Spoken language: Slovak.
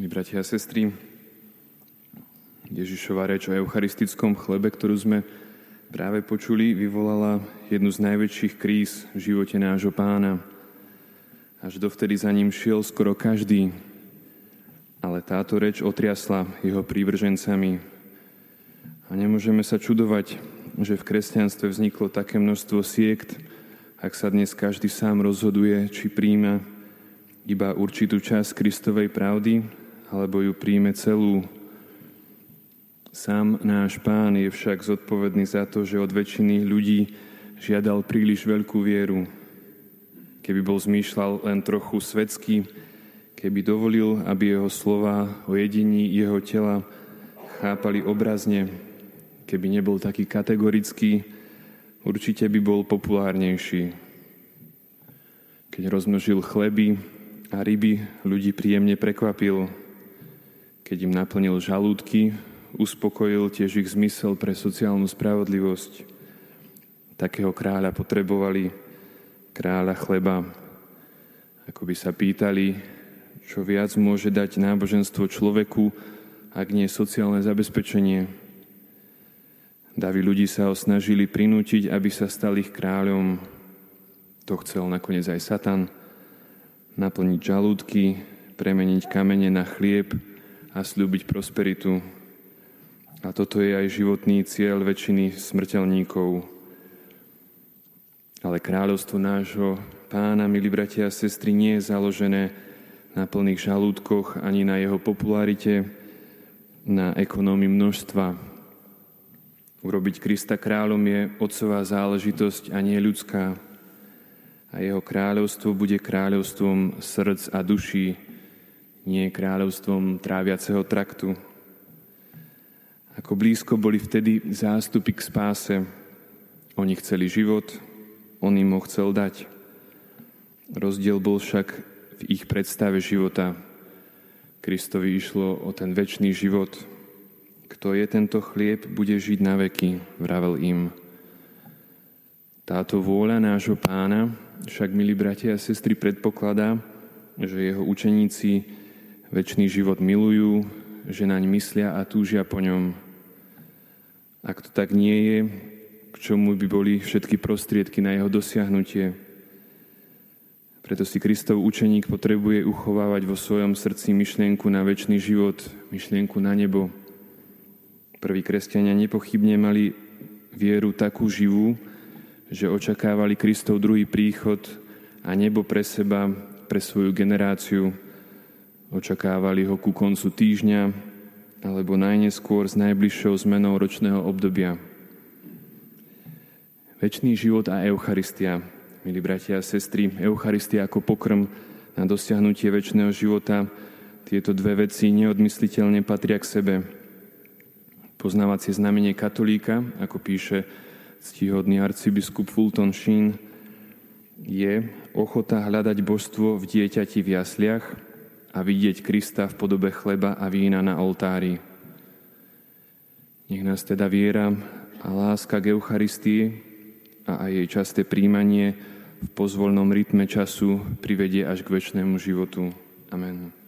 Milí bratia a sestry, Ježišova reč o eucharistickom chlebe, ktorú sme práve počuli, vyvolala jednu z najväčších kríz v živote nášho pána. Až dovtedy za ním šiel skoro každý, ale táto reč otriasla jeho prívržencami. A nemôžeme sa čudovať, že v kresťanstve vzniklo také množstvo siekt, ak sa dnes každý sám rozhoduje, či príjma iba určitú časť Kristovej pravdy, alebo ju príjme celú. Sám náš pán je však zodpovedný za to, že od väčšiny ľudí žiadal príliš veľkú vieru. Keby bol zmýšľal len trochu svetsky, keby dovolil, aby jeho slova o jedení jeho tela chápali obrazne, keby nebol taký kategorický, určite by bol populárnejší. Keď rozmnožil chleby a ryby, ľudí príjemne prekvapil. Keď im naplnil žalúdky, uspokojil tiež ich zmysel pre sociálnu spravodlivosť. Takého kráľa potrebovali, kráľa chleba. Ako by sa pýtali, čo viac môže dať náboženstvo človeku, ak nie sociálne zabezpečenie. Davy ľudí sa ho snažili prinútiť, aby sa stal ich kráľom. To chcel nakoniec aj Satan. Naplniť žalúdky, premeniť kamene na chlieb a slúbiť prosperitu. A toto je aj životný cieľ väčšiny smrteľníkov. Ale kráľovstvo nášho pána, milí bratia a sestry, nie je založené na plných žalúdkoch ani na jeho popularite, na ekonómii množstva, Urobiť Krista kráľom je otcová záležitosť a nie ľudská. A jeho kráľovstvo bude kráľovstvom srdc a duší, nie kráľovstvom tráviaceho traktu. Ako blízko boli vtedy zástupy k spáse. Oni chceli život, on im ho chcel dať. Rozdiel bol však v ich predstave života. Kristovi išlo o ten väčší život, kto je tento chlieb, bude žiť na veky, vravel im. Táto vôľa nášho pána však, milí bratia a sestry, predpokladá, že jeho učeníci väčší život milujú, že naň myslia a túžia po ňom. Ak to tak nie je, k čomu by boli všetky prostriedky na jeho dosiahnutie? Preto si Kristov učeník potrebuje uchovávať vo svojom srdci myšlienku na väčší život, myšlienku na nebo, Prví kresťania nepochybne mali vieru takú živú, že očakávali Kristov druhý príchod a nebo pre seba, pre svoju generáciu. Očakávali ho ku koncu týždňa alebo najneskôr s najbližšou zmenou ročného obdobia. Večný život a Eucharistia, milí bratia a sestry, Eucharistia ako pokrm na dosiahnutie väčšného života, tieto dve veci neodmysliteľne patria k sebe – poznávacie znamenie katolíka, ako píše ctihodný arcibiskup Fulton Sheen, je ochota hľadať božstvo v dieťati v jasliach a vidieť Krista v podobe chleba a vína na oltári. Nech nás teda viera a láska k Eucharistii a aj jej časté príjmanie v pozvolnom rytme času privedie až k väčšnému životu. Amen.